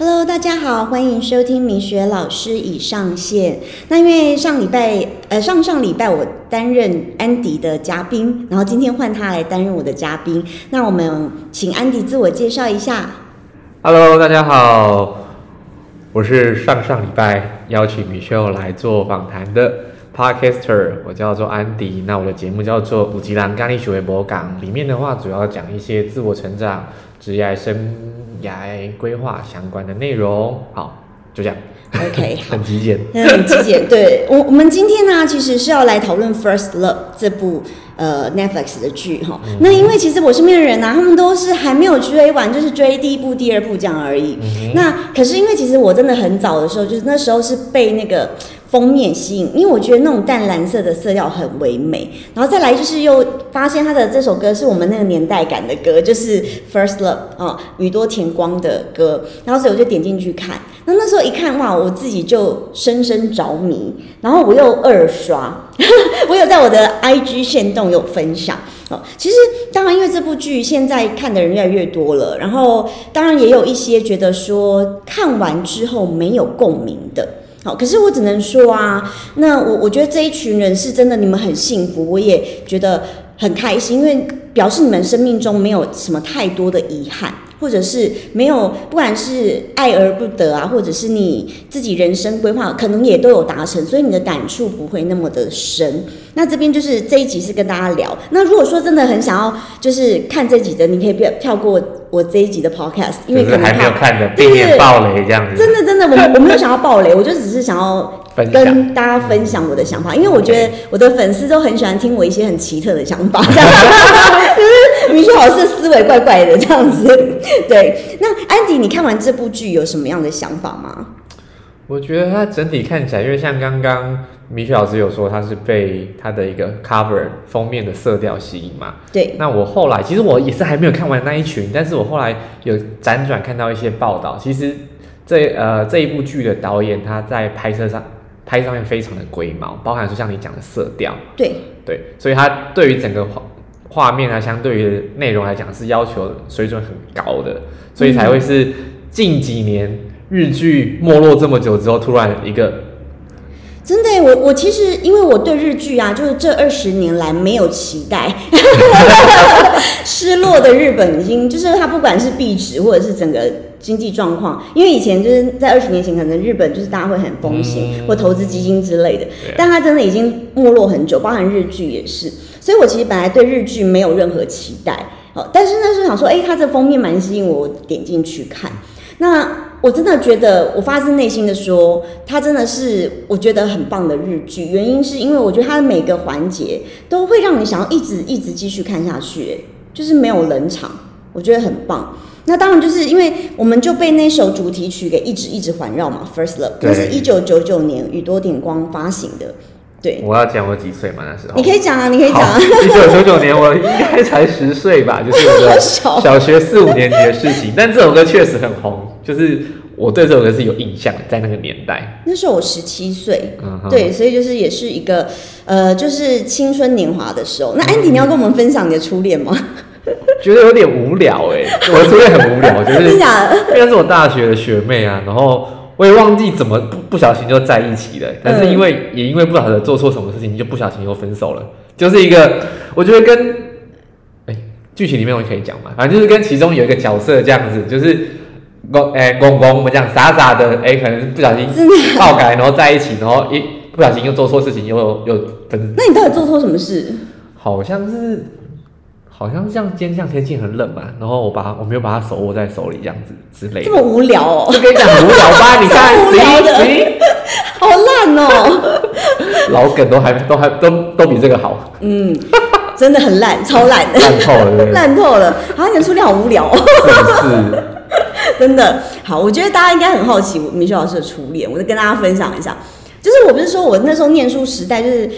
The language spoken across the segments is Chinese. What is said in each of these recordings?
Hello，大家好，欢迎收听米雪老师已上线。那因为上礼拜，呃，上上礼拜我担任安迪的嘉宾，然后今天换他来担任我的嘉宾。那我们请安迪自我介绍一下。Hello，大家好，我是上上礼拜邀请明雪来做访谈的 Podcaster，我叫做安迪。那我的节目叫做五级郎咖喱学博港，里面的话主要讲一些自我成长、职业生涯规划相关的内容。好，就这样。OK，很极简。那 很极简。对我，我们今天呢，其实是要来讨论《First Love》这部呃 Netflix 的剧哈。那因为其实我身边的人呢、他们都是还没有追完，就是追第一部、第二部这样而已。那可是因为其实我真的很早的时候，就是那时候是被那个。封面吸引，因为我觉得那种淡蓝色的色调很唯美，然后再来就是又发现他的这首歌是我们那个年代感的歌，就是《First Love》啊，宇多田光的歌，然后所以我就点进去看，那那时候一看哇，我自己就深深着迷，然后我又二刷，我有在我的 IG 线动有分享。哦，其实当然，因为这部剧现在看的人越来越多了，然后当然也有一些觉得说看完之后没有共鸣的。可是我只能说啊，那我我觉得这一群人是真的，你们很幸福，我也觉得很开心，因为表示你们生命中没有什么太多的遗憾，或者是没有，不管是爱而不得啊，或者是你自己人生规划，可能也都有达成，所以你的感触不会那么的深。那这边就是这一集是跟大家聊。那如果说真的很想要就是看这集的，你可以不要跳过我这一集的 podcast，因为可能怕还没有看的，避对免暴雷这样子。真的真的，我 我没有想要暴雷，我就只是想要分享跟大家分享我的想法，因为我觉得我的粉丝都很喜欢听我一些很奇特的想法，这样 就是米雪老师思维怪怪的这样子。对，那安迪，你看完这部剧有什么样的想法吗？我觉得它整体看起来，因为像刚刚米雪老师有说，他是被他的一个 cover 封面的色调吸引嘛。对，那我后来其实我也是还没有看完那一群，但是我后来有辗转看到一些报道，其实这呃这一部剧的导演他在拍摄上拍上面非常的龟毛，包含说像你讲的色调，对，对，所以他对于整个画画面啊，相对于内容来讲是要求水准很高的，所以才会是近几年日剧没落这么久之后，突然一个真的，我我其实因为我对日剧啊，就是这二十年来没有期待，失落的日本已经就是它不管是币值或者是整个经济状况，因为以前就是在二十年前，可能日本就是大家会很风行、嗯。或投资基金之类的但它真的已经没落很久，包含日剧也是，所以我其实本来对日剧没有任何期待，哦，但是那时候想说，哎、它这封面蛮吸引我，我点进去看，那。我真的觉得，我发自内心的说，它真的是我觉得很棒的日剧。原因是因为我觉得它的每个环节都会让你想要一直一直继续看下去，哎就是没有冷场，我觉得很棒。那当然就是因为我们就被那首主题曲给一直一直环绕嘛，《First Love》，对那是一九九九年宇多田光发行的。对，我要讲我几岁嘛那时候，你可以讲啊，你可以讲啊。一九九九年我应该才十岁吧，就是我的小小学四五年级的事情，但这首歌确实很红，就是我对这首歌是有印象，在那个年代，那时候我十七岁，嗯，对，所以就是也是一个呃，就是青春年华的时候。那安迪，你要跟我们分享你的初恋吗？觉得有点无聊哎、我的初恋很无聊，就是假的？因为是我大学的学妹啊，然后我也忘记怎么不不小心就在一起了，但是因为、也因为不晓得做错什么事情，就不小心又分手了，就是一个我觉得跟哎剧情里面我可以讲嘛，反正就是跟其中有一个角色这样子，就是公哎公公我们讲傻傻的哎、可能不小心？爆改，然后在一起，然后一不小心又做错事情，又又分，那你到底做错什么事？好像是。好像像今天这样天气很冷嘛，然后我把我没有把它手握在手里这样子之类的，这么无聊哦，就跟你讲很无聊吧？你看，超无聊的行行，好烂哦。老梗都还都还都都比这个好，嗯，真的很烂，超烂的，烂透了？烂透了。好像你的初恋好无聊哦，是？真的。好，我觉得大家应该很好奇米雪老师的初恋，我就跟大家分享一下。就是我不是说我那时候念书时代，就是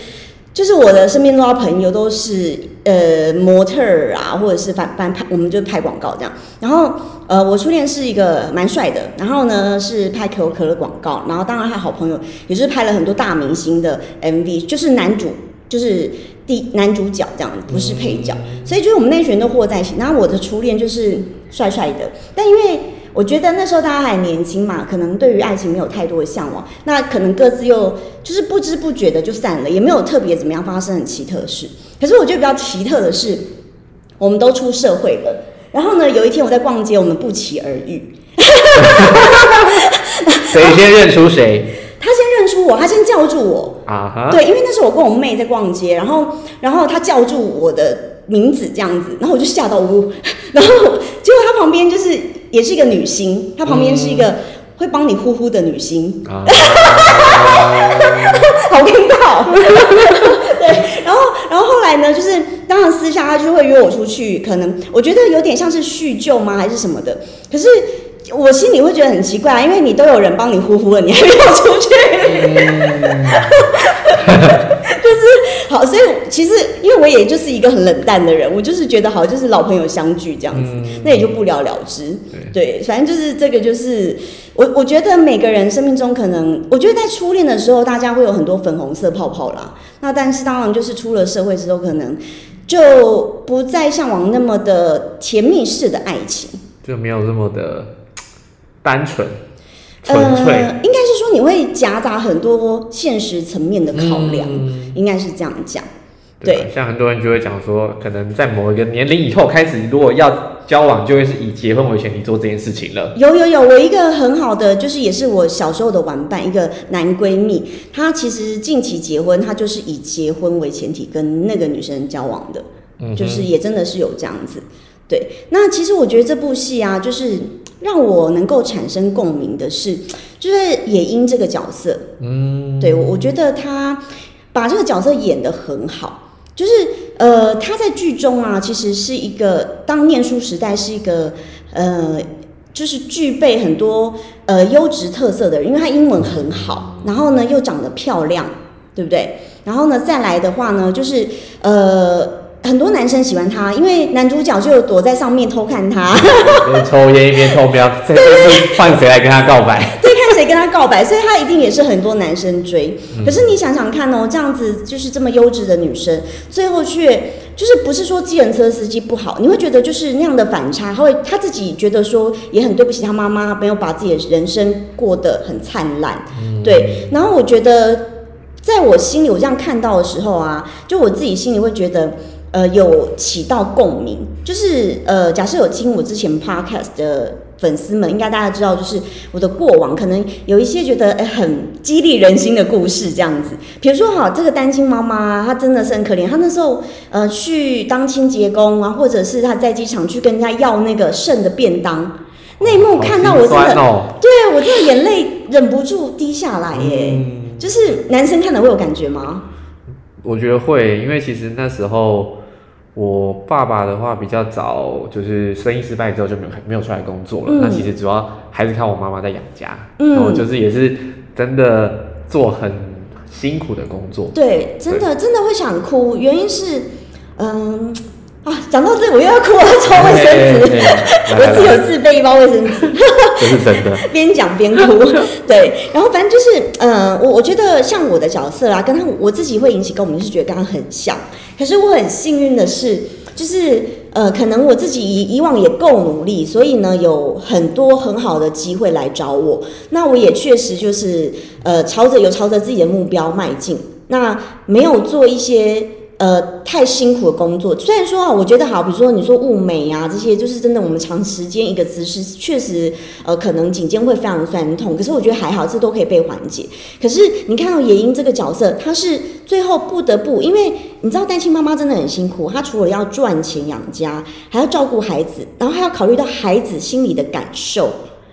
就是我的身边多少朋友都是呃模特儿啊，或者是反反拍，我们就拍广告这样。然后呃，我初恋是一个蛮帅的，然后呢是拍可口可乐广告，然后当然他好朋友也是拍了很多大明星的 MV，就是男主就是第男主角这样，不是配角，所以就是我们那群人都和在一起。然后我的初恋就是帅帅的，但因为我觉得那时候大家还年轻嘛，可能对于爱情没有太多的向往，那可能各自又就是不知不觉的就散了，也没有特别怎么样发生很奇特的事。可是我觉得比较奇特的是，我们都出社会了，然后呢，有一天我在逛街，我们不期而遇。谁先认出谁？他先认出我，他先叫住我。啊哈，对，因为那时候我跟我妹在逛街，然后然后他叫住我的名字这样子，然后我就吓到呜，然后结果他旁边就是也是一个女星，她旁边是一个会帮你呼呼的女星，啊，好尴尬、哦。对，然后然后后来呢，就是当然私下他就会约我出去，可能我觉得有点像是叙旧吗，还是什么的，可是。我心里会觉得很奇怪、啊，因为你都有人帮你呼呼了，你还没有出去。就是 好，所以其实因为我也就是一个很冷淡的人，我就是觉得好，就是老朋友相聚这样子，那也就不了了之。对，反正就是这个，就是我我觉得每个人生命中可能，我觉得在初恋的时候，大家会有很多粉红色泡泡啦。那但是当然就是出了社会之后，可能就不再向往那么的甜蜜式的爱情。就没有那么的单纯、纯粹。呃，应该是说你会夹杂很多现实层面的考量，嗯应该是这样讲。对吧，像很多人就会讲说，可能在某一个年龄以后开始，如果要交往，就会是以结婚为前提做这件事情了。有有有，我一个很好的，就是也是我小时候的玩伴，一个男闺蜜，他其实近期结婚，他就是以结婚为前提跟那个女生交往的，嗯就是也真的是有这样子。对，那其实我觉得这部戏啊，就是让我能够产生共鸣的是，就是也因这个角色，嗯，对我我觉得他把这个角色演得很好，就是呃他在剧中啊，其实是一个当念书时代是一个呃。就是具备很多呃优质特色的人，因为他英文很好，然后呢又长得漂亮，对不对？然后呢再来的话呢，就是呃很多男生喜欢他，因为男主角就躲在上面偷看他，一边 抽烟一边偷瞄，这这是换谁来跟他告白？谁跟他告白，所以他一定也是很多男生追。可是你想想看哦，这样子就是这么优质的女生，最后却就是不是说计程车司机不好，你会觉得就是那样的反差，他会他自己觉得说也很对不起他妈妈，没有把自己的人生过得很灿烂，对。然后我觉得，在我心里我这样看到的时候啊，就我自己心里会觉得。呃，有起到共鸣，就是呃，假设有听我之前 podcast 的粉丝们，应该大家知道，就是我的过往，可能有一些觉得哎很激励人心的故事这样子。比如说，哈，这个单亲妈妈，她真的是很可怜，她那时候呃去当清洁工啊，或者是她在机场去跟人家要那个剩的便当，那一幕看到我真的，对我真的眼泪忍不住滴下来耶。嗯就是男生看了会有感觉吗？我觉得会，因为其实那时候我爸爸的话比较早，就是生意失败之后就没有没有出来工作了。嗯那其实主要还是靠我妈妈在养家，嗯然后就是也是真的做很辛苦的工作。对，真的真的会想哭，原因是，嗯啊，讲到这里我又要哭我要，抽卫生纸，我自己有自备一包卫生纸，这是真的。边讲边哭。对，然后反正就是，呃，我我觉得像我的角色啊，跟他我自己会引起共鸣，是觉得跟他很像。可是我很幸运的是，就是呃，可能我自己以以往也够努力，所以呢，有很多很好的机会来找我。那我也确实就是呃，朝着有朝着自己的目标迈进。那没有做一些呃太辛苦的工作，虽然说啊，我觉得好，比如说你说物美啊这些，就是真的我们长时间一个姿势，确实呃可能颈肩会非常酸痛，可是我觉得还好，这都可以被缓解。可是你看到野樱这个角色，她是最后不得不，因为你知道单亲妈妈真的很辛苦，她除了要赚钱养家，还要照顾孩子，然后还要考虑到孩子心里的感受。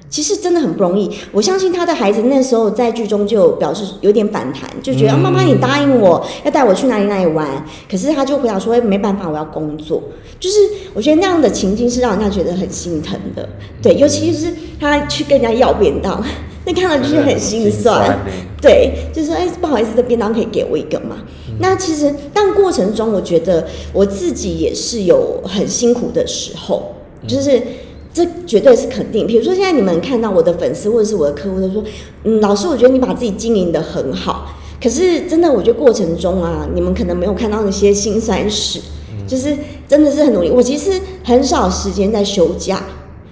其实真的很不容易，我相信他的孩子那时候在剧中就表示有点反弹，就觉得、啊妈妈你答应我要带我去哪里哪里玩，可是他就回答说、哎没办法，我要工作。就是我觉得那样的情境是让人家觉得很心疼的，对，尤其是他去跟人家要便当，那看到就是很心酸。欸。对，就是哎，不好意思，这便当可以给我一个吗？那其实，但过程中，我觉得我自己也是有很辛苦的时候，就是这绝对是肯定。比如说，现在你们看到我的粉丝或者是我的客户都说，嗯，老师，我觉得你把自己经营的很好，可是真的，我觉得过程中啊，你们可能没有看到那些辛酸史，就是真的是很努力。我其实很少时间在休假。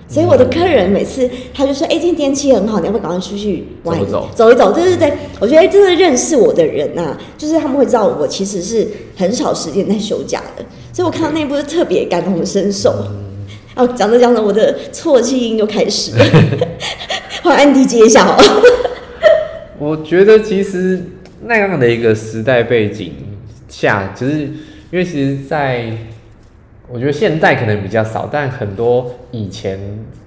所以我的客人每次他就说：“哎、今天天气很好，你要不要赶快出去玩走走走一走？”对对对，我觉得真的认识我的人呐、就是他们会知道我其实是很少时间在休假的，所以我看到那一部就特别感同身受。哦，讲着讲着，我的啜泣音就开始了。换安迪接一下哦。我觉得其实那样的一个时代背景下，只是因为其实在，我觉得现在可能比较少，但很多以前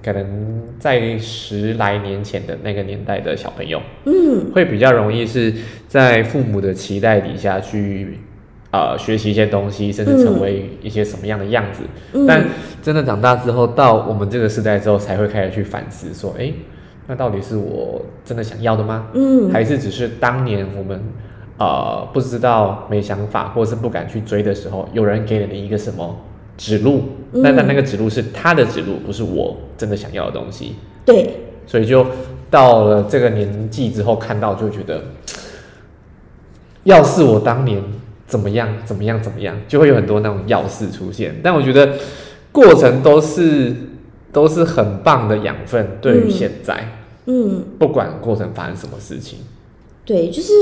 可能在十来年前的那个年代的小朋友，嗯，会比较容易是在父母的期待底下去。呃，学习一些东西，甚至成为一些什么样的样子，嗯但真的长大之后，到我们这个时代之后，才会开始去反思，说，哎、那到底是我真的想要的吗？嗯还是只是当年我们呃不知道、没想法，或是不敢去追的时候，有人给了你一个什么指路？嗯但但那个指路是他的指路，不是我真的想要的东西。对，所以就到了这个年纪之后，看到就觉得，要是我当年怎么样怎么样怎么样，就会有很多那种要事出现。但我觉得过程都是都是很棒的养分，对于嗯现在，嗯。不管过程发生什么事情。对，就是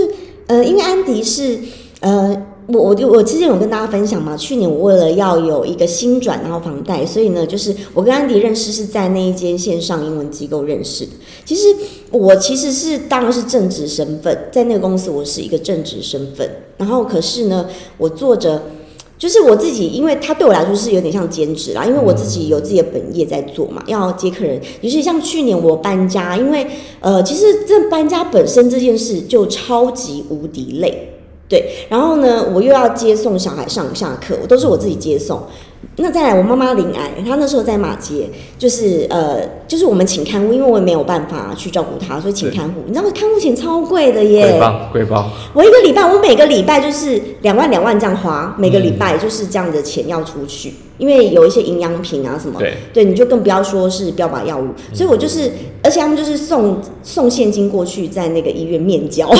呃，因为安迪是呃，我我就我之前有跟大家分享嘛，去年我为了要有一个新转然后房贷，所以呢，就是我跟安迪认识是在那一间线上英文机构认识的。其实我其实是当然是正职身份，在那个公司我是一个正职身份，然后可是呢，我做着。就是我自己，因为它对我来说是有点像兼职啦，因为我自己有自己的本业在做嘛，要接客人。尤其像去年我搬家，因为呃，其实这搬家本身这件事就超级无敌累，对。然后呢，我又要接送小孩上下课，我都是我自己接送。那再来，我妈妈临癌，她那时候在马街，就是呃，就是我们请看护，因为我也没有办法去照顾她，所以请看护。你知道看护钱超贵的耶，贵包贵包，我一个礼拜，我每个礼拜就是两万两万这样花，每个礼拜就是这样的钱要出去，因为有一些营养品啊什么，对，对，你就更不要说是标靶药物，所以我就是，而且他们就是送送现金过去，在那个医院面交。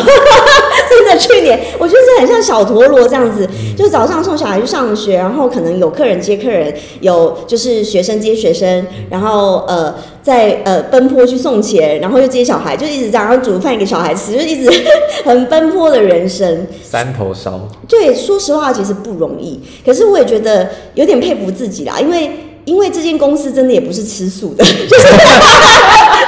真的，去年我觉得这很像小陀螺这样子，就早上送小孩去上学，然后可能有客人接客人，有就是学生接学生，然后呃在呃奔波去送钱，然后又接小孩，就一直这样，然后煮饭给小孩吃，就一直 很奔波的人生。三头烧，对，说实话，其实不容易。可是我也觉得有点佩服自己啦，因为因为这间公司真的也不是吃素的，就是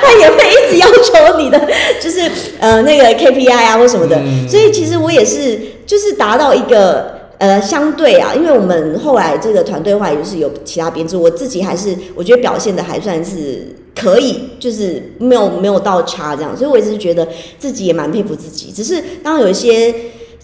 他也会一直要求你的，就是呃那个 KPI 啊或什么的。嗯所以其实我也是，就是达到一个。呃，相对啊，因为我们后来这个团队化也就是有其他编制，我自己还是我觉得表现的还算是可以，就是没有没有到差这样，所以我一直觉得自己也蛮佩服自己。只是当有一些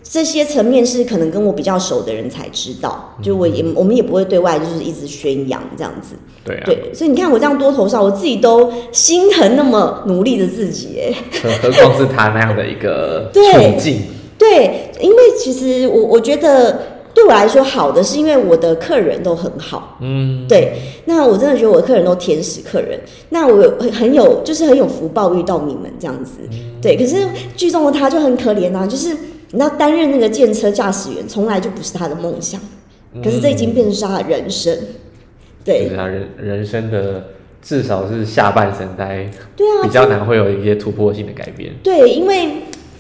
这些层面是可能跟我比较熟的人才知道，就我也我们也不会对外就是一直宣扬这样子。对啊，对，所以你看我这样多头上，我自己都心疼那么努力的自己，哎，何何况是他那样的一个 境，对，因为其实我我觉得对我来说好的是因为我的客人都很好，嗯，对，那我真的觉得我的客人都天使客人，那我有很很有就是很有福报遇到你们这样子，对。可是剧中的他就很可怜啊，就是你知道担任那个建车驾驶员从来就不是他的梦想，可是这已经变成是他的人生，就对是他人人生的至少是下半生才对啊，比较难会有一些突破性的改变。对，因为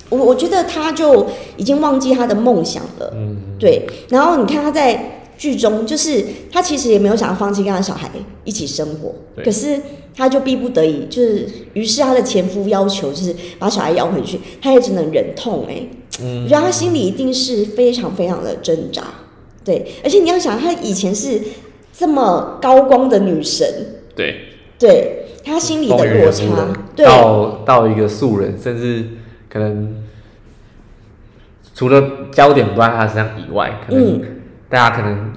我我觉得他就已经忘记他的梦想了，嗯，对。然后你看他在剧中，就是他其实也没有想要放弃跟他小孩一起生活，可是他就逼不得已，就是于是他的前夫要求就是把小孩要回去，他也只能忍痛哎、嗯我觉得他心里一定是非常非常的挣扎，对。而且你要想，她以前是这么高光的女神，对，对她心里的落差。到到一个素人，甚至可能除了焦点不在他身上以外，可能嗯大家可能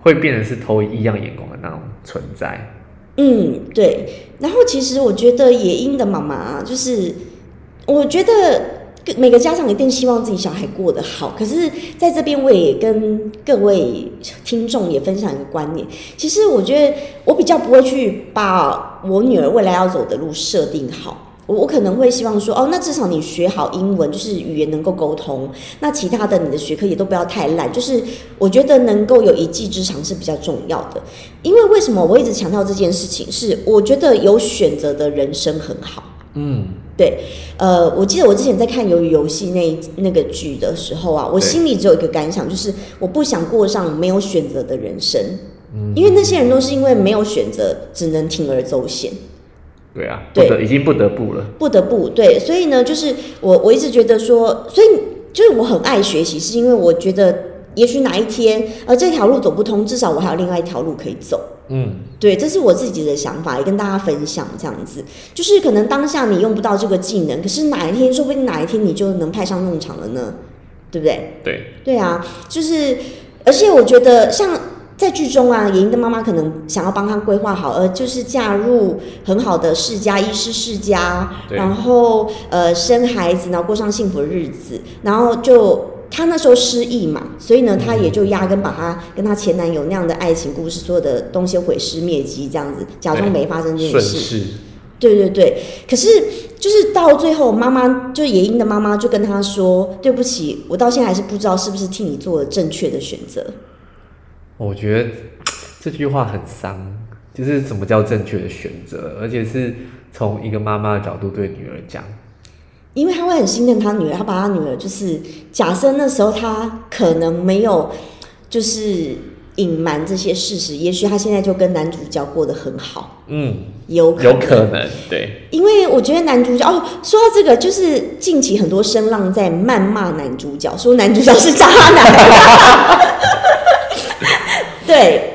会变成是投以异样眼光的那种存在。嗯，对。然后其实我觉得野鹰的妈妈啊就是，我觉得各每个家长一定希望自己小孩过得好。可是在这边我也跟各位听众也分享一个观念，其实我觉得我比较不会去把我女儿未来要走的路设定好。我我可能会希望说，哦，那至少你学好英文，就是语言能够沟通。那其他的你的学科也都不要太烂，就是我觉得能够有一技之长是比较重要的。因为为什么我一直强调这件事情？是我觉得有选择的人生很好。嗯，对，呃，我记得我之前在看《鱿鱼游戏》那那个剧的时候啊，我心里只有一个感想，就是我不想过上没有选择的人生，嗯因为那些人都是因为没有选择，只能铤而走险。对啊，不对得已经不得不了。不得不对，所以呢，就是我我一直觉得说，所以就是我很爱学习，是因为我觉得也许哪一天呃这条路走不通，至少我还有另外一条路可以走。嗯，对，这是我自己的想法，也跟大家分享这样子。就是可能当下你用不到这个技能，可是哪一天，说不定哪一天你就能派上用场了呢，对不对？对，对啊，就是，而且我觉得像在剧中啊，莹莹的妈妈可能想要帮她规划好，呃，就是嫁入很好的世家，医师世家，然后呃生孩子，然后过上幸福的日子，然后就。她那时候失忆嘛，所以呢，她也就压根把她跟她前男友那样的爱情故事，所有的东西毁尸灭迹，这样子假装没发生这件事。势。对对对，可是就是到最后，妈妈就野英的妈妈就跟她说：“对不起，我到现在还是不知道是不是替你做了正确的选择。我觉得这句话很伤，就是什么叫正确的选择，而且是从一个妈妈的角度对女儿讲。”因为他会很心疼他女儿，他把他女儿就是假设那时候他可能没有就是隐瞒这些事实，也许他现在就跟男主角过得很好，嗯，有可有可能，对，因为我觉得男主角哦，说到这个，就是近期很多声浪在谩骂男主角，说男主角是渣男。对，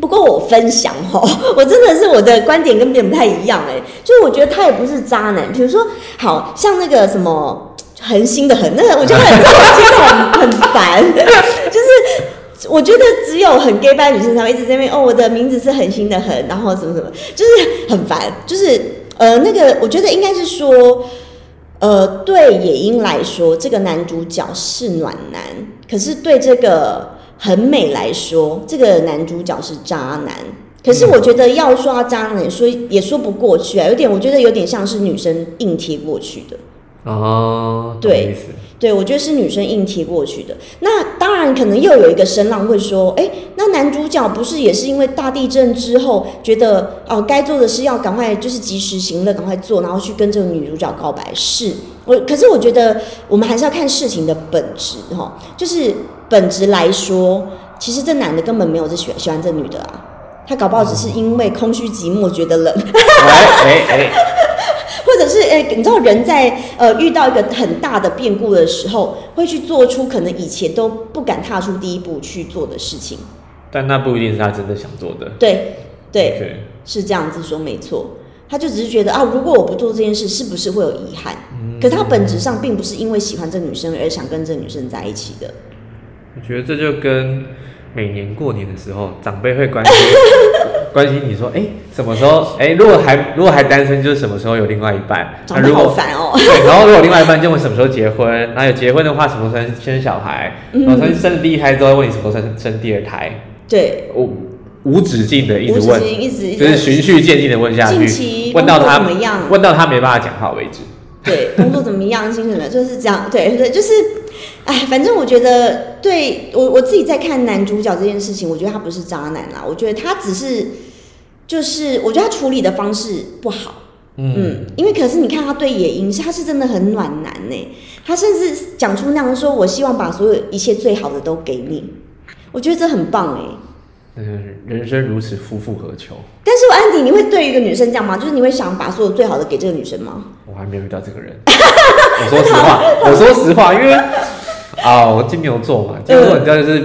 不过我分享哦，我真的是我的观点跟别人不太一样哎，就我觉得他也不是渣男，比如说，好像那个什么恒心的恒，那个我觉得很其实很很烦，就是。我觉得只有很 gay 白女生才会一直在那边哦，我的名字是恒心的恒，然后什么什么，就是很烦。就是呃，那个我觉得应该是说，呃，对野樱来说，这个男主角是暖男，可是对这个很美来说，这个男主角是渣男。可是我觉得要说他渣男，说也说不过去啊，有点我觉得有点像是女生硬贴过去的。哦，对对，我觉得是女生硬贴过去的。那当然，可能又有一个声浪会说，哎，那男主角不是也是因为大地震之后，觉得哦，该做的事要赶快就是及时行乐，赶快做，然后去跟这个女主角告白。是我，可是我觉得我们还是要看事情的本质哈、就是本质来说，其实这男的根本没有这喜欢喜欢这女的啊，他搞不好只是因为空虚寂寞觉得冷。哎哎哎，或者是诶、你知道人在呃遇到一个很大的变故的时候，会去做出可能以前都不敢踏出第一步去做的事情。但那不一定是他真的想做的。对对，对，是这样子说没错。他就只是觉得啊，如果我不做这件事，是不是会有遗憾？可他本质上并不是因为喜欢这女生而想跟这女生在一起的。我觉得这就跟每年过年的时候，长辈会关心 关心你说，哎、什么时候？哎、如果还如果还单身，就是什么时候有另外一半？长得那如果好烦哦、对，然后如果另外一半就问什么时候结婚，那有结婚的话，什么时候生生小孩？然后生第一胎之后，问你什么时候生生第二胎？对，无无止境的一直问，一直一直就是循序渐进的问下去期，问到他怎么样问到他没办法讲话为止。对，工作怎么样，薪水怎么，就是这样。对对，就是，哎，反正我觉得，对我我自己在看男主角这件事情，我觉得他不是渣男啦，我觉得他只是，就是我觉得他处理的方式不好。嗯，因为可是你看他对野樱，他是真的很暖男呢，他甚至讲出那样说，我希望把所有一切最好的都给你，我觉得这很棒哎。嗯，人生如此，夫复何求？但是安迪，你会对一个女生这样吗？就是你会想把所有最好的给这个女生吗？我还没有遇到这个人。我说实话，我说实话，因为啊，我金牛座嘛，金牛座你知道就是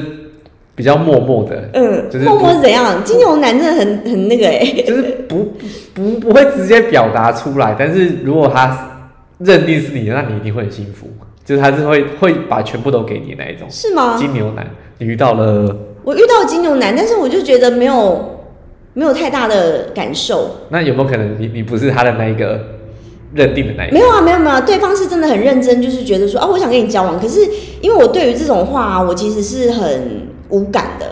比较默默的，嗯，就是默默不怎样？金牛男真的很 很那个哎、就是不不不会直接表达出来，但是如果他认定是你的，那你一定会很幸福。就是他是会会把全部都给你那一种是吗？金牛男。你遇到了，我遇到金牛男，但是我就觉得没有没有太大的感受。那有没有可能你你不是他的那一个认定的那一？没有啊，没有没有啊，对方是真的很认真，就是觉得说啊，我想跟你交往。可是因为我对于这种话、啊，我其实是很无感的。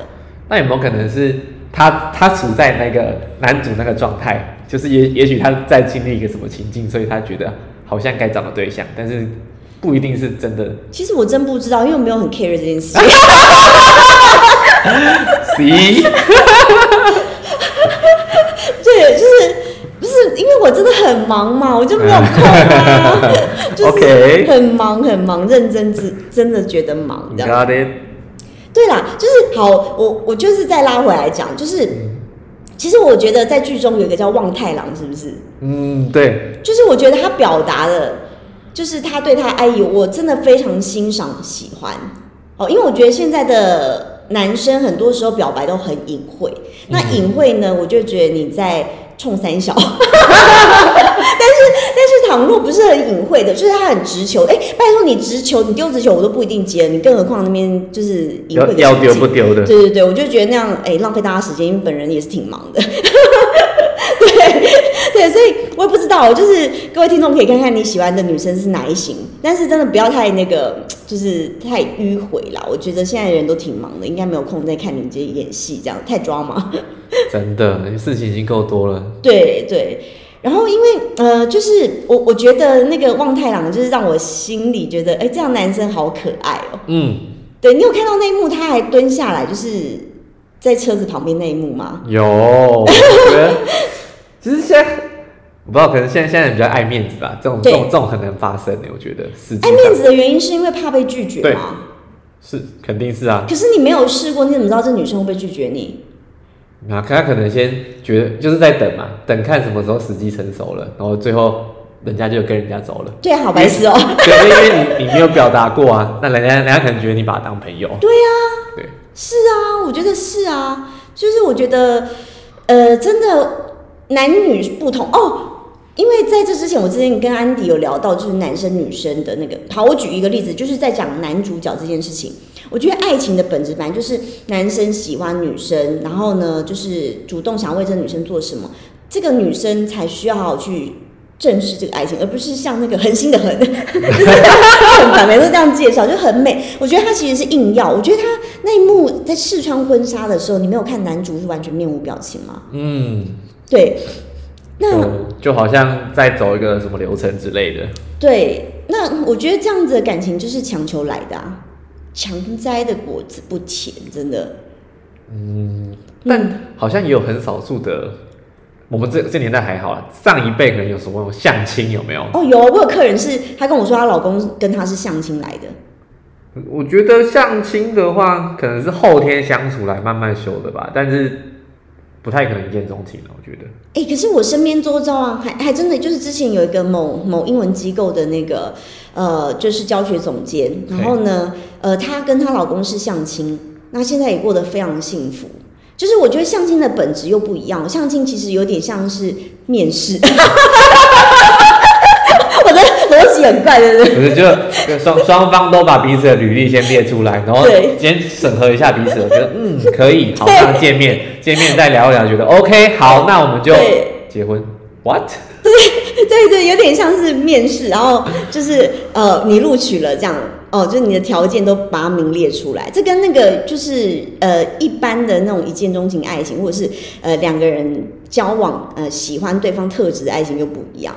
那有没有可能是他他处在那个男主那个状态，就是也也许他在经历一个什么情境，所以他觉得好像该找个对象，但是不一定是真的。其实我真不知道，因为我没有很 care 这件事。C，对，就是我真的很忙嘛，我就没有空啊，就是 OK 很忙很忙，认真真真的觉得忙这样。got it。对啦，就是好，我我就是再拉回来讲，就是其实我觉得在剧中有一个叫望太郎，是不是？嗯，对，就是我觉得他表达的，就是他对他爱意，我真的非常欣赏喜欢哦，因为我觉得现在的男生很多时候表白都很隐晦，那隐晦呢，我就觉得你在冲三小，但是但是倘若不是很隐晦的，就是他很直球，哎、拜托你直球，你丢直球我都不一定接，你更何况那边就是隐要要晦的情境丢不丢的，对对对，我就觉得那样哎、浪费大家时间，因为本人也是挺忙的。对对，所以我也不知道，就是各位听众可以看看你喜欢的女生是哪一型，但是真的不要太那个，就是太迂回啦。我觉得现在人都挺忙的，应该没有空再看你们这演戏，这样太抓马。真的事情已经够多了。对对，然后因为呃，就是我我觉得那个望太郎，就是让我心里觉得，哎，这样男生好可爱哦、嗯，对你有看到那一幕，他还蹲下来，就是在车子旁边那一幕吗？有，我觉得 其实现在我不知道，可能现在现在人比较爱面子吧，这种这对种这种很难发生的，我觉得实际爱面子的原因是因为怕被拒绝对吗？是肯定是啊。可是你没有试过，你怎么知道这女生会不会拒绝你？那他可能先觉得就是在等嘛，等看什么时候时机成熟了，然后最后人家就跟人家走了。对啊，好白痴哦、对，因为你你没有表达过啊，那人家人家可能觉得你把他当朋友。对啊，对，是啊，我觉得是啊，就是我觉得，呃，真的男女不同哦。因为在这之前，我之前跟安迪有聊到，就是男生女生的那个。好，我举一个例子，就是在讲男主角这件事情。我觉得爱情的本质反正就是男生喜欢女生，然后呢，就是主动想要为这个女生做什么，这个女生才需要好好去正视这个爱情，而不是像那个狠心的恒，很反，每次这样介绍就很美。我觉得他其实是硬要，我觉得他那一幕在试穿婚纱的时候，你没有看男主是完全面无表情吗？嗯，对，那就就好像在走一个什么流程之类的。对，那我觉得这样子的感情就是强求来的啊，强摘的果子不甜，真的。嗯，但好像也有很少数的，我们这这年代还好啊，上一辈可能有什么相亲有没有？哦，有，我有客人是她跟我说，她老公跟她是相亲来的。我觉得相亲的话，可能是后天相处来慢慢修的吧，但是不太可能一见钟情了。我觉得，哎、可是我身边周遭啊，还还真的就是之前有一个某某英文机构的那个呃，就是教学总监，然后呢，呃，她跟她老公是相亲，那现在也过得非常幸福。就是我觉得相亲的本质又不一样，相亲其实有点像是面试。我的逻辑很怪，对不对？不是就就双双方都把彼此的履历先列出来，然后对先审核一下彼此，我觉得嗯可以，好，那见面见面再聊一聊，觉得 OK，好，那我们就结婚。What？对对对，有点像是面试，然后就是呃，你录取了这样，哦，就是你的条件都把它明列出来。这跟那个就是呃一般的那种一见钟情爱情，或者是呃两个人交往呃喜欢对方特质的爱情又不一样。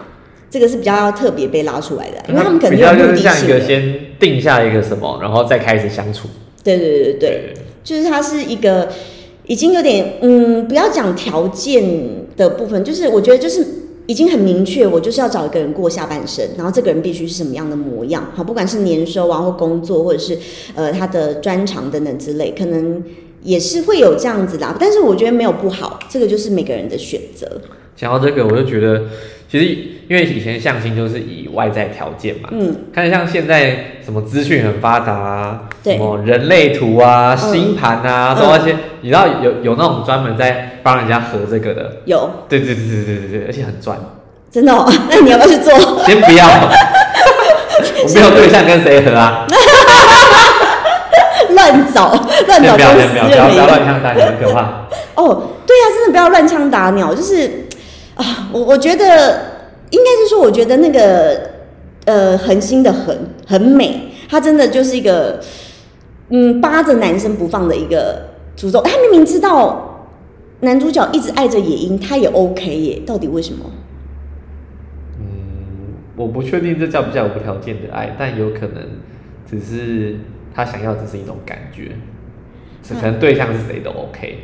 这个是比较特别被拉出来的，因为他们可能比较有目就是像一的性的。个先定下一个什么，然后再开始相处。对对对对对，就是它是一个已经有点嗯，不要讲条件的部分，就是我觉得就是已经很明确，我就是要找一个人过下半生，然后这个人必须是什么样的模样，好，不管是年收啊或工作，或者是呃他的专长等等之类，可能也是会有这样子的啊，但是我觉得没有不好，这个就是每个人的选择。讲到这个，我就觉得，其实因为以前相亲就是以外在条件嘛，嗯，看像现在什么资讯很发达啊，对。什么人类图啊、嗯。星盘啊，嗯。都那些，你知道有有那种专门在帮人家合这个的，有。对对对对对对对，而且很赚。真的、哦，那你要不要去做？先不要，我没有对象跟谁合啊？乱找乱先不要，找公司不要，不要不要乱枪打鸟，很可怕。哦，对啊，真的不要乱枪打鸟，就是 啊，我我觉得应该是说，我觉得那个呃恒星的恒很美，它真的就是一个嗯扒着男生不放的一个诅咒。他明明知道男主角一直爱着野樱，他也 OK 耶，到底为什么？嗯，我不确定这叫不叫无条件的爱，但有可能只是他想要只是一种感觉，可能对象是谁都 OK。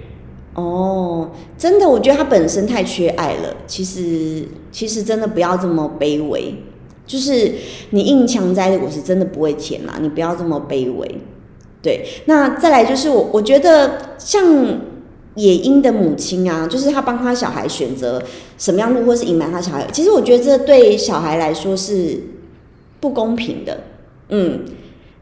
哦，真的，我觉得他本身太缺爱了。其实，其实真的不要这么卑微，就是你硬强摘的果实真的不会甜啦，你不要这么卑微。对，那再来就是我，我觉得像野鹰的母亲啊，就是他帮他小孩选择什么样路，或是隐瞒他小孩，其实我觉得这对小孩来说是不公平的。嗯，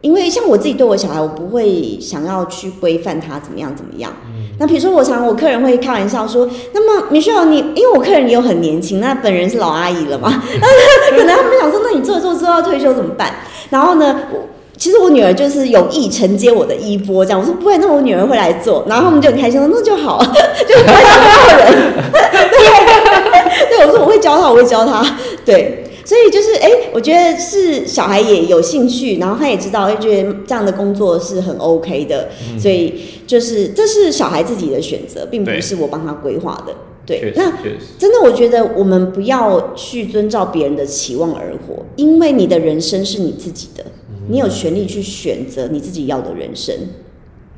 因为像我自己对我小孩，我不会想要去规范他怎么样怎么样。那比如说，我常我客人会开玩笑说，那么米秀，你因为我客人也有很年轻，那本人是老阿姨了嘛，可能他们想说，那你做做之后要退休怎么办？然后呢，我其实我女儿就是有意承接我的衣钵，这样我说不会，那我女儿会来做，然后他们就很开心说，那就好，就不要要人。对，对我说我会教他，我会教他，对。所以就是，哎，我觉得是小孩也有兴趣，然后他也知道，就觉得这样的工作是很 OK 的，所以就是这是小孩自己的选择，并不是我帮他规划的。对，那真的，我觉得我们不要去遵照别人的期望而活，因为你的人生是你自己的，你有权利去选择你自己要的人生。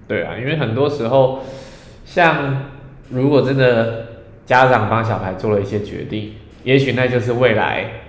对啊，因为很多时候，像如果真的家长帮小孩做了一些决定，也许那就是未来。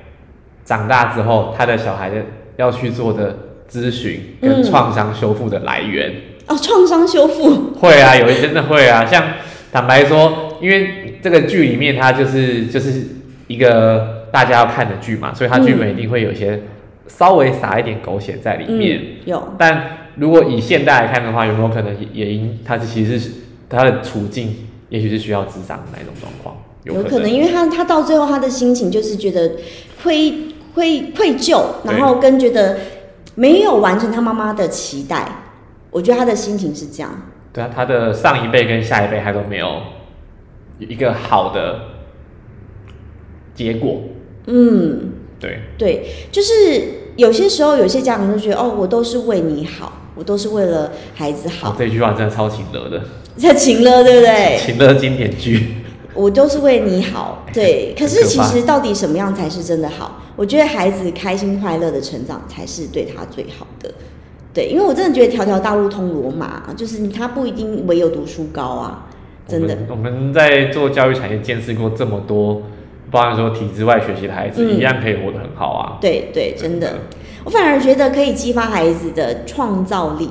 长大之后，他的小孩的要去做的咨询跟创伤修复的来源哦，创伤修复 会啊，有一真的会啊。像坦白说，因为这个剧里面它就是就是一个大家要看的剧嘛，所以它剧本一定会有些稍微撒一点狗血在里面。有，但如果以现代来看的话，有没有可能也因他其实是他的处境，也许是需要智商的那种状况？有可能，因为他他到最后他的心情就是觉得亏。愧愧疚，然后跟觉得没有完成他妈妈的期待，我觉得他的心情是这样。对啊，他的上一辈跟下一辈还都没有一个好的结果。嗯，对对，就是有些时候有些家长就觉得哦，我都是为你好，我都是为了孩子好。这句话真的超情乐的，这情乐对不对？情乐经典剧。我都是为你好，对。可是其实到底什么样才是真的好？我觉得孩子开心快乐的成长才是对他最好的。对，因为我真的觉得条条大路通罗马，就是他不一定唯有读书高啊，真的。我们在做教育产业见识过这么多，包含说体制外学习的孩子，一样可以活得很好啊。对对，真的。我反而觉得可以激发孩子的创造力。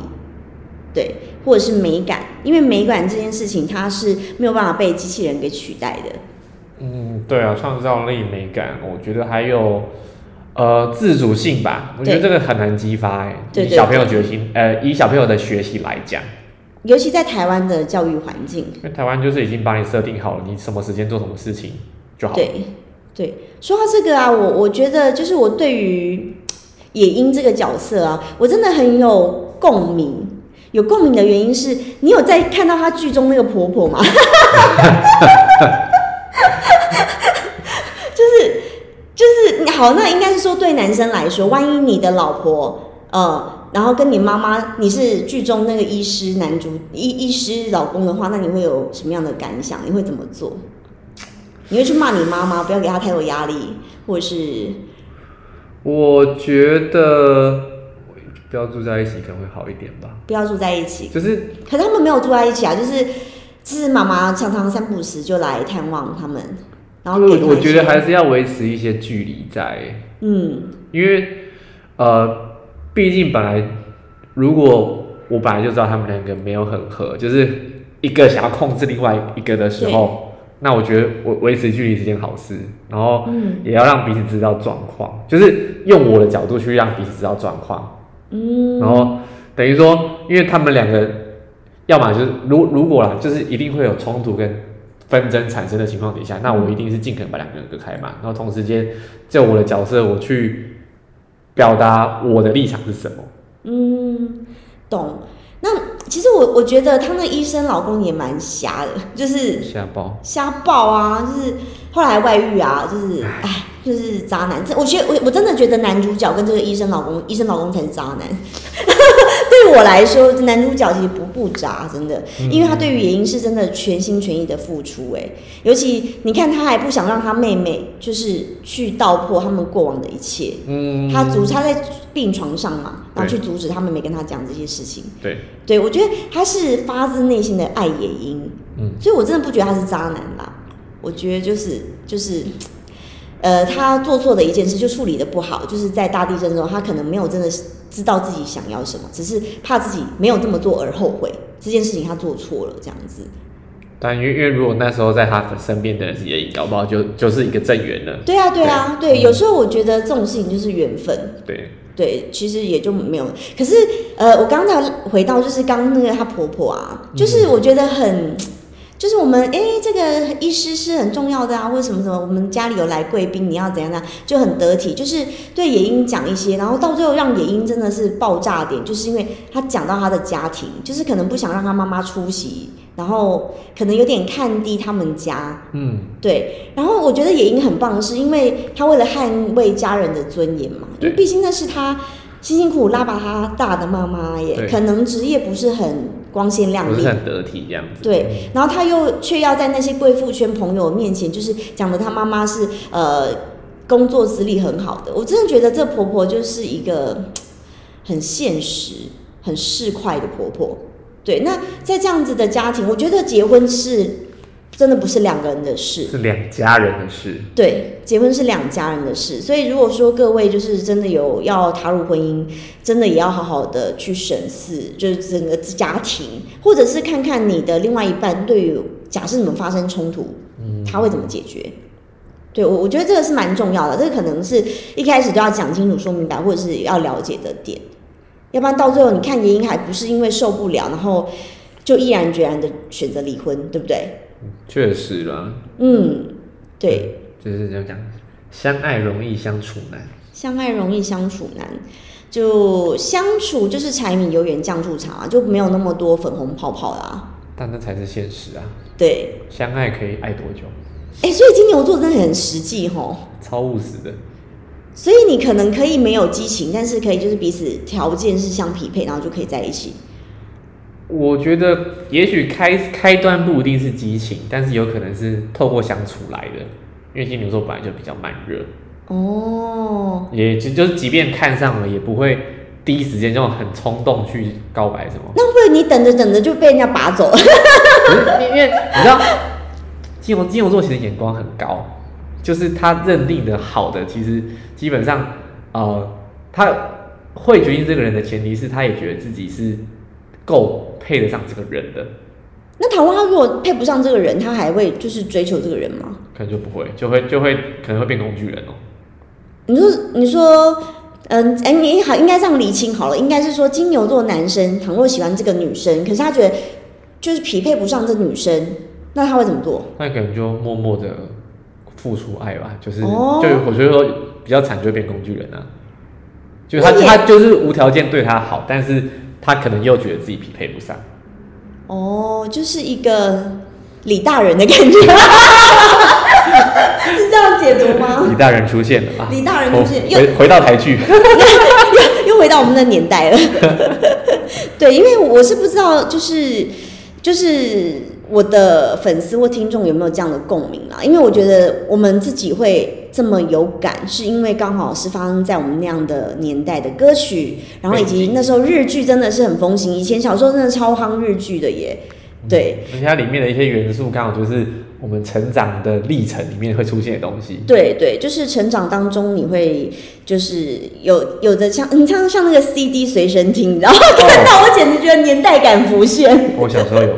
对，或者是美感，因为美感这件事情，它是没有办法被机器人给取代的。嗯，对啊，创造力、美感，我觉得还有呃自主性吧，我觉得这个很难激发哎。以小朋友决心，呃，以小朋友的学习来讲，尤其在台湾的教育环境，因为台湾就是已经把你设定好了，你什么时间做什么事情就好。对对，说到这个啊，我我觉得就是我对于 野鹰这个角色啊，我真的很有共鸣。有共鸣的原因是你有在看到她剧中那个婆婆吗？就是就是好，那应该是说对男生来说，万一你的老婆呃，然后跟你妈妈你是剧中那个医师男主医医师老公的话，那你会有什么样的感想？你会怎么做？你会去骂你妈妈，不要给她太多压力，或者是？我觉得。不要住在一起可能会好一点吧。不要住在一起，就是，可是他们没有住在一起啊，就是，就是妈妈常常三不时就来探望他们，然后我我觉得还是要维持一些距离在，嗯，因为呃，毕竟本来如果我本来就知道他们两个没有很合，就是一个想要控制另外一个的时候，那我觉得我维持距离是件好事，然后也要让彼此知道状况，就是用我的角度去让彼此知道状况。嗯，然后等于说，因为他们两个，要么就是如如果啦，就是一定会有冲突跟纷争产生的情况底下，那我一定是尽可能把两个人隔开嘛。然后同时间，就我的角色，我去表达我的立场是什么。嗯，懂。那其实我我觉得他那医生老公也蛮瞎的，就是瞎爆，瞎爆啊，就是。后来外遇啊，就是哎，就是渣男。这我觉得我我真的觉得男主角跟这个医生老公，医生老公才是渣男。对我来说，男主角其实不不渣，真的，因为他对于野樱是真的全心全意的付出。哎，尤其你看，他还不想让他妹妹就是去道破他们过往的一切。嗯，他阻他在病床上嘛，然后去阻止他妹妹跟他讲这些事情。对，对我觉得他是发自内心的爱野樱。嗯，所以我真的不觉得他是渣男啦。我觉得就是就是，呃，他做错的一件事就处理的不好，就是在大地震中，他可能没有真的知道自己想要什么，只是怕自己没有这么做而后悔这件事情他做错了这样子。但因为因为如果那时候在他身边的人也搞不好就就是一个正缘了。对啊对啊对，有时候我觉得这种事情就是缘分。对对，其实也就没有。可是呃，我刚才回到就是刚那个她婆婆啊，就是我觉得很。就是我们哎，这个医师是很重要的啊，或者什么什么，我们家里有来贵宾，你要怎样呢？就很得体，就是对野英讲一些，然后到最后让野英真的是爆炸点，就是因为他讲到他的家庭，就是可能不想让他妈妈出席，然后可能有点看低他们家，嗯，对。然后我觉得野英很棒的是，因为他为了捍卫家人的尊严嘛，因为毕竟那是他。辛辛苦苦拉拔他大的妈妈耶可能职业不是很光鲜亮丽，不是很得体这样子。对，然后他又却要在那些贵妇圈朋友面前，就是讲的他妈妈是呃工作资历很好的。我真的觉得这婆婆就是一个很现实、很市侩的婆婆。对，那在这样子的家庭，我觉得结婚是。真的不是两个人的事，是两家人的事。对，结婚是两家人的事，所以如果说各位就是真的有要踏入婚姻，真的也要好好的去审视，就是整个家庭，或者是看看你的另外一半对于假设你们发生冲突，嗯，他会怎么解决？对我，我觉得这个是蛮重要的，这个可能是一开始都要讲清楚、说明白，或者是要了解的点，要不然到最后你看原因还不是因为受不了，然后就毅然决然的选择离婚，对不对？确实啦，嗯，对，就是这样讲，相爱容易相处难，相爱容易相处难，就相处就是柴米油盐酱醋茶，就没有那么多粉红泡泡啦。但那才是现实啊。对，相爱可以爱多久？哎，所以金牛座真的很实际吼，超务实的。所以你可能可以没有激情，但是可以就是彼此条件是相匹配，然后就可以在一起。我觉得也许开开端不一定是激情，但是有可能是透过相处来的，因为金牛座本来就比较慢热。哦，也就就是即便看上了，也不会第一时间就很冲动去告白什么。那会不会你等着等着就被人家拔走了？因为你知道，金牛金牛座其实眼光很高，就是他认定的好的，其实基本上呃，他会决定这个人的前提是他也觉得自己是够。配得上这个人的，那倘若他如果配不上这个人，他还会就是追求这个人吗？可能就不会，就会就会可能会变工具人哦。你说你说，嗯，哎，你好，应该这样理清好了，应该是说金牛座男生倘若喜欢这个女生，可是他觉得就是匹配不上这女生，那他会怎么做？那可能就默默的付出爱吧，就是就我觉得说比较惨，就变工具人啊。就他他就是无条件对他好，但是。他可能又觉得自己匹配不上，哦，就是一个李大人的感觉，是这样解读吗？李大人出现了啊！李大人出现，又回到台剧，又又回到我们的年代了。对，因为我是不知道，就是就是。我的粉丝或听众有没有这样的共鸣啦？因为我觉得我们自己会这么有感，是因为刚好是发生在我们那样的年代的歌曲，然后以及那时候日剧真的是很风行，以前小时候真的超夯日剧的耶。对，而且它里面的一些元素刚好就是我们成长的历程里面会出现的东西。对对，就是成长当中你会就是有有的像你像像那个 CD 随身听，然后？看到我简直觉得年代感浮现。我小时候有。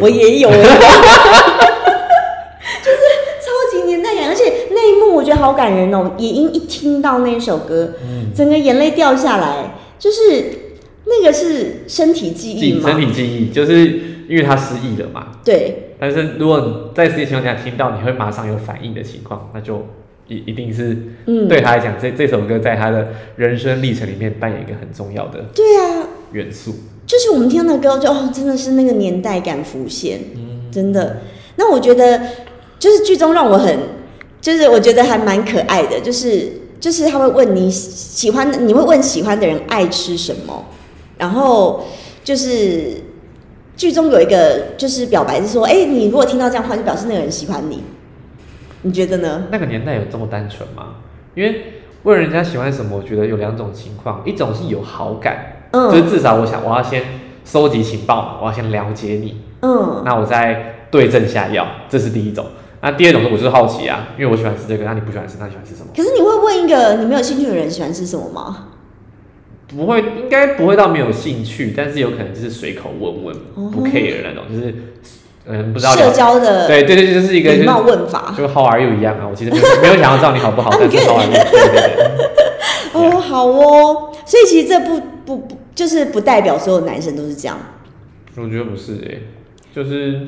我也有，就是超级年代感，而且那一幕我觉得好感人哦。野樱一听到那首歌，整个眼泪掉下来，就是那个是身体记忆吗？身体记忆，就是因为他失忆了嘛。对。但是如果在实际情况下听到，你会马上有反应的情况，那就一一定是对他来讲，这这首歌在他的人生历程里面扮演一个很重要的对啊元素。就是我们听的歌，就哦，真的是那个年代感浮现，嗯真的。那我觉得，就是剧中让我很就是我觉得还蛮可爱的，就是就是他会问你喜欢，你会问喜欢的人爱吃什么，然后就是剧中有一个就是表白是说，哎、你如果听到这样话，就表示那个人喜欢你，你觉得呢？那个年代有这么单纯吗？因为问人家喜欢什么，我觉得有两种情况，一种是有好感，嗯就是至少我想我要先收集情报，我要先了解你，嗯，那我再对症下药，这是第一种。那第二种是我就是好奇啊，因为我喜欢吃这个，那你不喜欢吃，那你喜欢吃什么？可是你会问一个你没有兴趣的人喜欢吃什么吗？不会，应该不会到没有兴趣，但是有可能就是随口问问，哦不 care 的那种，就是嗯不知道社交的对对对，就是一个就礼貌问法。就 How are you 一样啊，我其实没有没有想要知道你好不好 但是 How are you？对对对。哦，好哦，所以其实这不不不就是不代表所有男生都是这样。我觉得不是诶、就是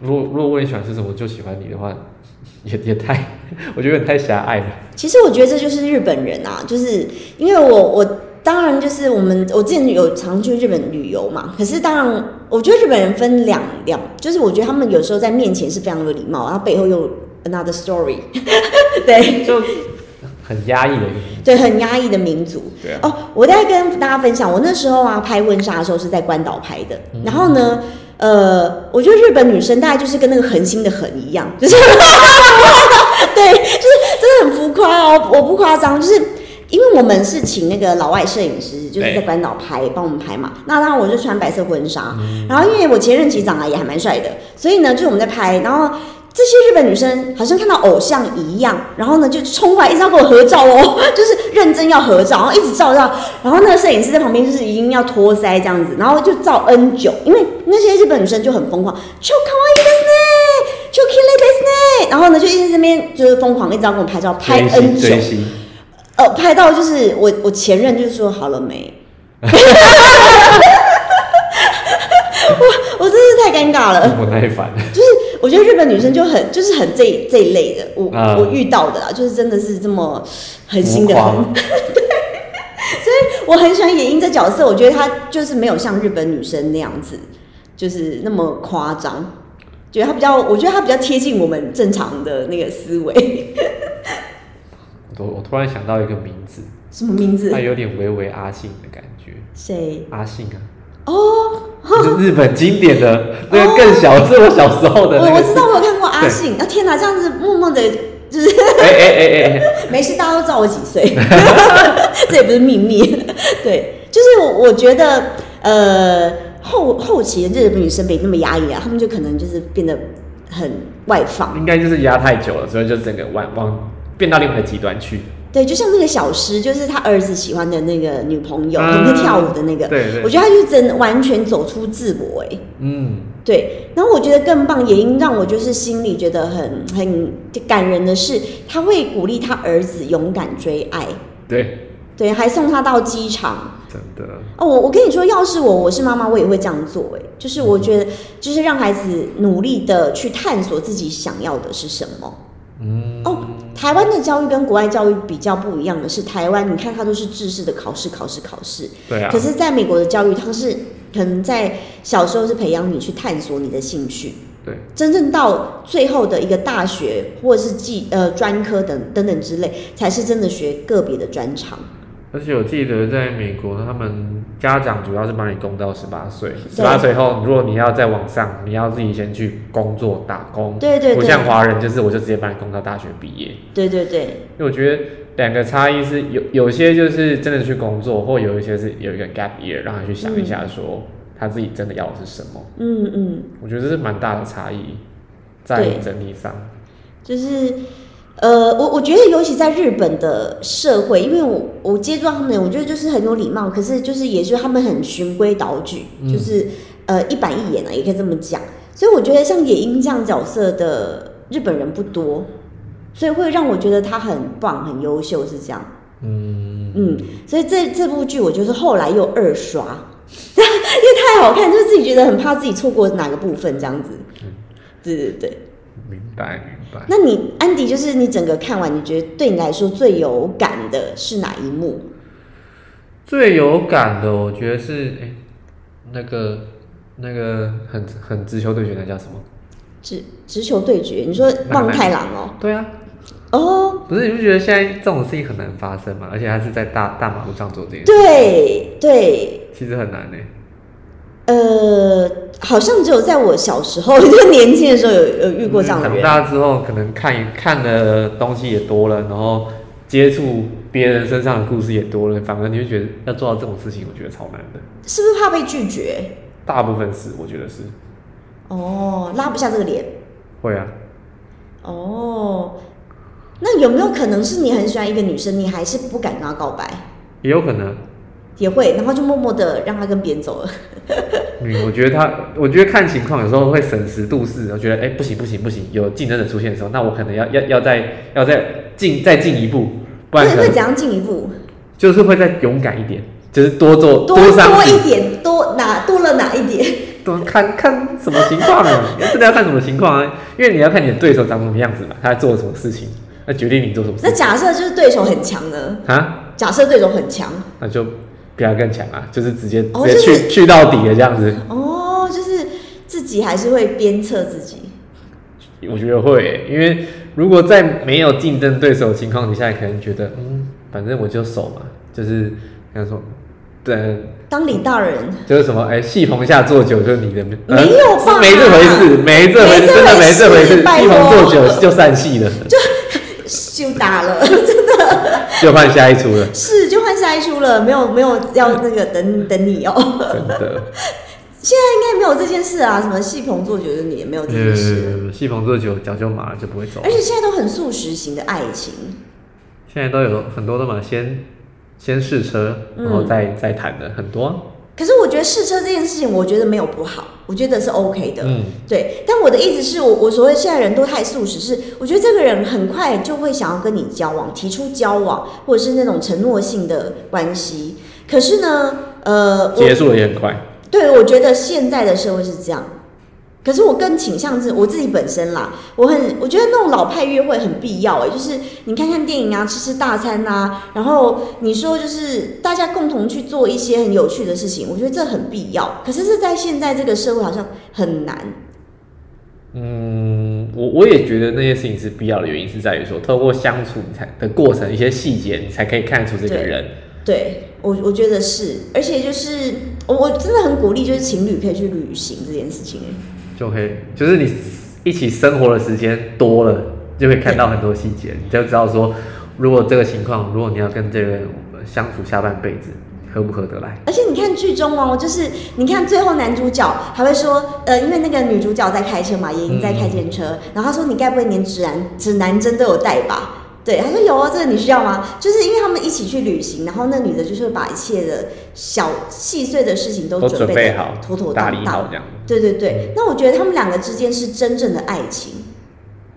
如果如果问你喜欢吃什么就喜欢你的话，也也太，我觉得有点太狭隘了。其实我觉得这就是日本人啊，就是因为我我当然就是我们我之前有常去日本旅游嘛，可是当然我觉得日本人分两两，就是我觉得他们有时候在面前是非常有礼貌，然后背后又 another story，对就很压抑的一个名字。对，很压抑的民族。对啊，哦，我在跟大家分享，我那时候啊拍婚纱的时候是在关岛拍的，嗯然后呢，呃，我觉得日本女生大概就是跟那个恒星的恒一样，就是对，就是真的很浮夸哦，我不夸张，就是。因为我们是请那个老外摄影师，就是在对关岛拍，帮我们拍嘛。那当然我就穿白色婚纱，嗯然后因为我前任其实长得也还蛮帅的，所以呢，就是我们在拍，然后这些日本女生好像看到偶像一样，然后呢就冲过来一直要跟我合照哦，就是认真要合照，然后一直照照，然后那个摄影师在旁边就是已经要托腮这样子，然后就照 N 久，因为那些日本女生就很疯狂，超可爱的呢，超 i l 的呢，然后呢就一直在那边就是疯狂一直要跟我拍照，拍 N 久呃，拍到就是我我前任就说好了没，我我真是太尴尬了。不耐烦。就是我觉得日本女生就很就是很这一这一类的，我、嗯我遇到的啦，就是真的是这么狠心的很，对，所以我很喜欢野樱这角色，我觉得她就是没有像日本女生那样子，就是那么夸张，觉得她比较，我觉得她比较贴近我们正常的那个思维。我我突然想到一个名字，什么名字她？有点微微阿信的感觉。谁？阿信啊，哦，就是日本经典的那个更小，是我小时候的那个。我我知道，我有看过阿信。啊天哪，这样子默默的，就是哎哎哎哎哎，没事，大家都知道我几岁，这也不是秘密。对，就是我我觉得，呃，后后期的日本女生没那么压抑啊，她们就可能就是变得很外放。应该就是压太久了，所以就整个往往变到另外一个极端去。对，就像那个小诗，就是他儿子喜欢的那个女朋友，嗯很会跳舞的那个。对对我觉得他就真完全走出自我，哎，嗯，对。然后我觉得更棒，也因让我就是心里觉得很很感人的是，他会鼓励他儿子勇敢追爱，对，对，还送他到机场。真的，哦，我我跟你说，要是我我是妈妈，我也会这样做。哎，就是我觉得，就是让孩子努力的去探索自己想要的是什么。嗯，哦，台湾的教育跟国外教育比较不一样的是，台湾你看它都是制式的考试、考试、考试。对啊可，是在美国的教育，它是可能在小时候是培养你去探索你的兴趣，对，真正到最后的一个大学或者是技呃专科等等等之类，才是真的学个别的专长。而且我记得在美国，他们家长主要是帮你供到十八岁，十八岁后，如果你要再往上，你要自己先去工作打工。不对对不像华人，就是我就直接帮你供到大学毕业。对对对，因为我觉得两个差异是有有些就是真的去工作，或有一些是有一个 gap year，让他去想一下说他自己真的要的是什么。嗯嗯。我觉得这是蛮大的差异，在整体上。就是，呃，我我觉得尤其在日本的社会，因为我我接触到他们，我觉得就是很有礼貌，可是就是也是他们很循规蹈矩，嗯就是呃一板一眼啊，也可以这么讲。所以我觉得像野樱这样角色的日本人不多，所以会让我觉得他很棒、很优秀，是这样。嗯，嗯，所以这这部剧我就是后来又二刷，因为太好看，就是自己觉得很怕自己错过哪个部分这样子。对对对。明白明白。那你安迪，就是你整个看完，你觉得对你来说最有感的是哪一幕？最有感的，我觉得是哎、那个那个很很直球对决，那叫什么？直直球对决，你说望太郎哦、对啊，哦，不是，你不觉得现在这种事情很难发生吗？而且还是在大大马路上做这件事，对对，其实很难呢。呃，好像只有在我小时候，就年轻的时候有有遇过这样的长。大之后，可能看一看的东西也多了，然后接触别人身上的故事也多了，反而你会觉得要做到这种事情，我觉得超难的。是不是怕被拒绝？大部分是，我觉得是哦，拉不下这个脸。会啊。哦，那有没有可能是你很喜欢一个女生，你还是不敢跟她告白？也有可能，也会，然后就默默的让他跟别人走了。嗯，我觉得他，我觉得看情况，有时候会审时度势。我觉得，哎、不行不行不行，有竞争者出现的时候，那我可能要要要再要再进再进一步，不然会会怎样进一步？就是会再勇敢一点，就是多做多伤多一心，点，多哪多了哪一点？多看看什么情况呢？真的要看什么情况啊？因为你要看你的对手长什么样子嘛，他在做什么事情，那决定你做什么事那假设就是对手很强呢？啊，假设对手很强，那就比他更强啊，就是直接哦直接去、就是去到底的这样子。哦，就是自己还是会鞭策自己。我觉得会，因为如果在没有竞争对手的情况底下，可能觉得嗯，反正我就守嘛，就是跟他说，对，当李大人。就是什么哎，戏棚下坐久就是你的，呃没有吧？是没这回事，没这回事，真的没这回事，戏棚托坐久就散戏了，就打了，真的就换下一出了，是就换下一出了，没有没有要那个等等你哦。真的。现在应该没有这件事啊，什么戏棚做久的你也没有这件事，呃，戏棚坐久脚就麻了，就不会走而。且现在都很速食型的爱情，现在都有很多的嘛，先先试车，然后嗯再、再谈的很多啊。可是我觉得试车这件事情，我觉得没有不好，我觉得是 OK 的。嗯，对，但我的意思是我我所谓现在人都太素食，是我觉得这个人很快就会想要跟你交往，提出交往，或者是那种承诺性的关系。可是呢，呃，我结束的也很快。对我觉得现在的社会是这样。可是我更倾向是我自己本身啦，我很我觉得那种老派约会很必要哎、就是你看看电影啊，吃吃大餐啊，然后你说就是大家共同去做一些很有趣的事情，我觉得这很必要。可是是在现在这个社会好像很难。嗯，我我也觉得那些事情是必要的原因是在于说，透过相处你才的过程，一些细节你才可以看出这个人。对我，我觉得是，而且就是我我真的很鼓励，就是情侣可以去旅行这件事情。就可以，就是你一起生活的时间多了，就会看到很多细节，你就知道说，如果这个情况，如果你要跟这个人相处下半辈子，合不合得来？而且你看剧中哦，就是你看最后男主角还会说，呃，因为那个女主角在开车嘛，也已经在开电车，然后他说你该不会连指南指南针都有带吧？对，他说有啊，这个你需要吗？就是因为他们一起去旅行，然后那女的就是把一切的小细碎的事情都都准备得准备好，妥妥打当当。理好这样。对对对，那我觉得他们两个之间是真正的爱情，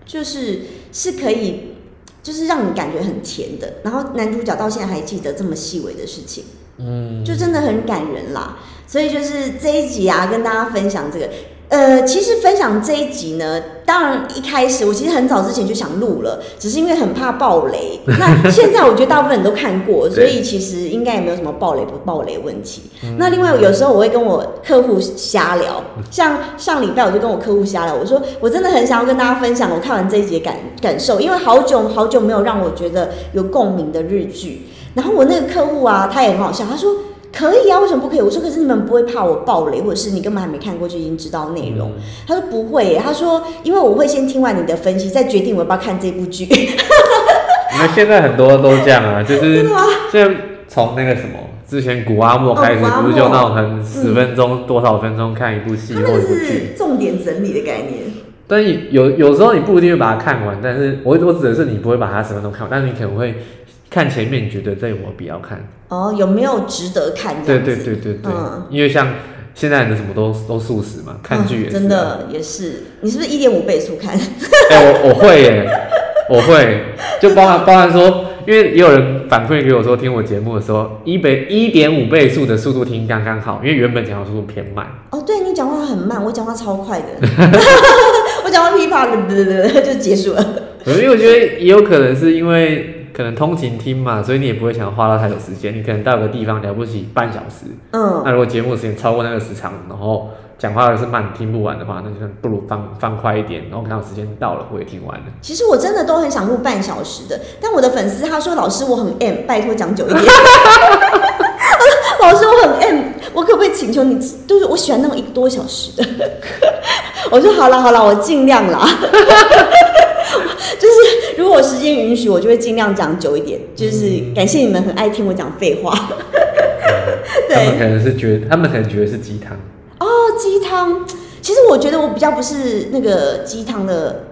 就是是可以，就是让你感觉很甜的。然后男主角到现在还记得这么细微的事情，嗯，就真的很感人啦。所以就是这一集啊，跟大家分享这个。呃，其实分享这一集呢，当然一开始我其实很早之前就想录了，只是因为很怕爆雷。那现在我觉得大部分人都看过，所以其实应该也没有什么爆雷不爆雷问题。那另外有时候我会跟我客户瞎聊，像上礼拜我就跟我客户瞎聊，我说我真的很想要跟大家分享我看完这一集的感感受，因为好久好久没有让我觉得有共鸣的日剧。然后我那个客户啊，他也很好笑，他说。可以啊，为什么不可以？我说可是你们不会怕我暴雷，或者是你根本还没看过就已经知道内容？嗯他说不会耶，他说因为我会先听完你的分析，再决定我要不要看这部剧。那现在很多都这样啊，就是现在从那个什么之前古阿莫开始，不是就那种很十分钟、多少分钟看一部戏一部剧？是重点整理的概念。但有有时候你不一定会把它看完，但是我我指的是你不会把它十分钟看完，但是你可能会看前面，你觉得这有没有必要看？哦，有没有值得看这对？对对对对，嗯因为像现在人的什么都都素食嘛，看剧也是、啊嗯真。的也是。你是不是一点五倍速看？哎、我我会耶，我会，就包含包含说，因为也有人反馈给我说，听我节目的时候，一倍一点五倍速的速度听刚刚好，因为原本讲话速度偏慢。哦，对你讲话很慢，我讲话超快的。我讲话噼啪的，就结束了。因为我觉得也有可能是因为可能通勤听嘛，所以你也不会想花到太多时间，你可能到个地方了不起半小时。嗯，那如果节目时间超过那个时长，然后讲话又是慢，听不完的话，那就不如放放快一点，然后看到时间到了，我也听完了。其实我真的都很想录半小时的，但我的粉丝他说老师我很 M，拜托讲久一点。老师我很 M，我可不可以请求你？就是我喜欢那种一个多小时的。我说好了好了，我尽量啦。就是如果我时间允许，我就会尽量讲久一点。就是感谢你们很爱听我讲废话。对他们可能是觉得，他们可能觉得是鸡汤。哦，鸡汤。其实我觉得我比较不是那个鸡汤的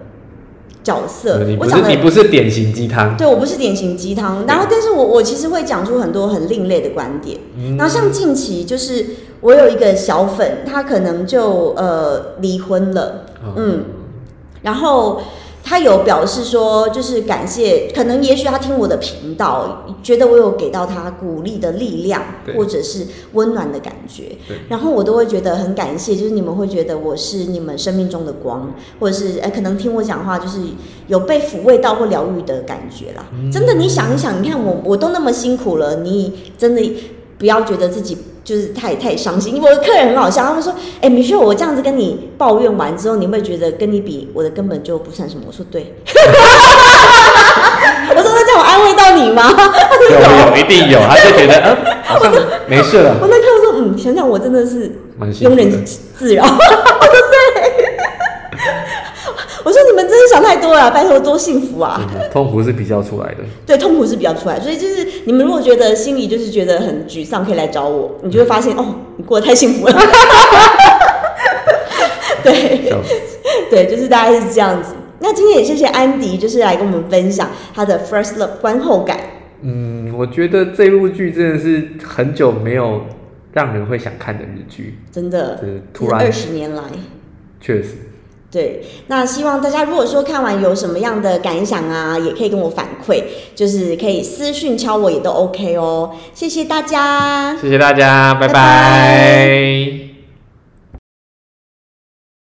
角色，你不我讲的是你不是典型鸡汤，对我不是典型鸡汤，然后但是我我其实会讲出很多很另类的观点。嗯然后像近期就是我有一个小粉，他可能就呃离婚了，嗯，然后他有表示说，就是感谢，可能也许他听我的频道，觉得我有给到他鼓励的力量，或者是温暖的感觉，然后我都会觉得很感谢，就是你们会觉得我是你们生命中的光，或者是呃可能听我讲话就是有被抚慰到或疗愈的感觉啦。真的，你想一想，你看我我都那么辛苦了，你真的不要觉得自己就是太太伤心。因为我的客人很好笑，他们说：“哎、米秀，我这样子跟你抱怨完之后，你会觉得跟你比，我的根本就不算什么？”我说：“对。”我说：“那这样我安慰到你吗？”有 有一定有，他就觉得嗯，好像没事了，我那客户说：“嗯，想想我真的是庸人自扰。”我说：“对。”我说：“你们真的想太多了，拜托多幸福啊！”痛苦是比较出来的。对，痛苦是比较出来，所以就是你们如果觉得心里就是觉得很沮丧，可以来找我，你就会发现哦，你过得太幸福了。对 对，就是大概是这样子。那今天也谢谢安迪，就是来跟我们分享他的 first love 观后感。嗯，我觉得这部剧真的是很久没有让人会想看的日剧，真的是，突然二十年来，确实。对，那希望大家如果说看完有什么样的感想啊，也可以跟我反馈，就是可以私讯敲我也都 OK 哦。谢谢大家。谢谢大家，拜拜拜拜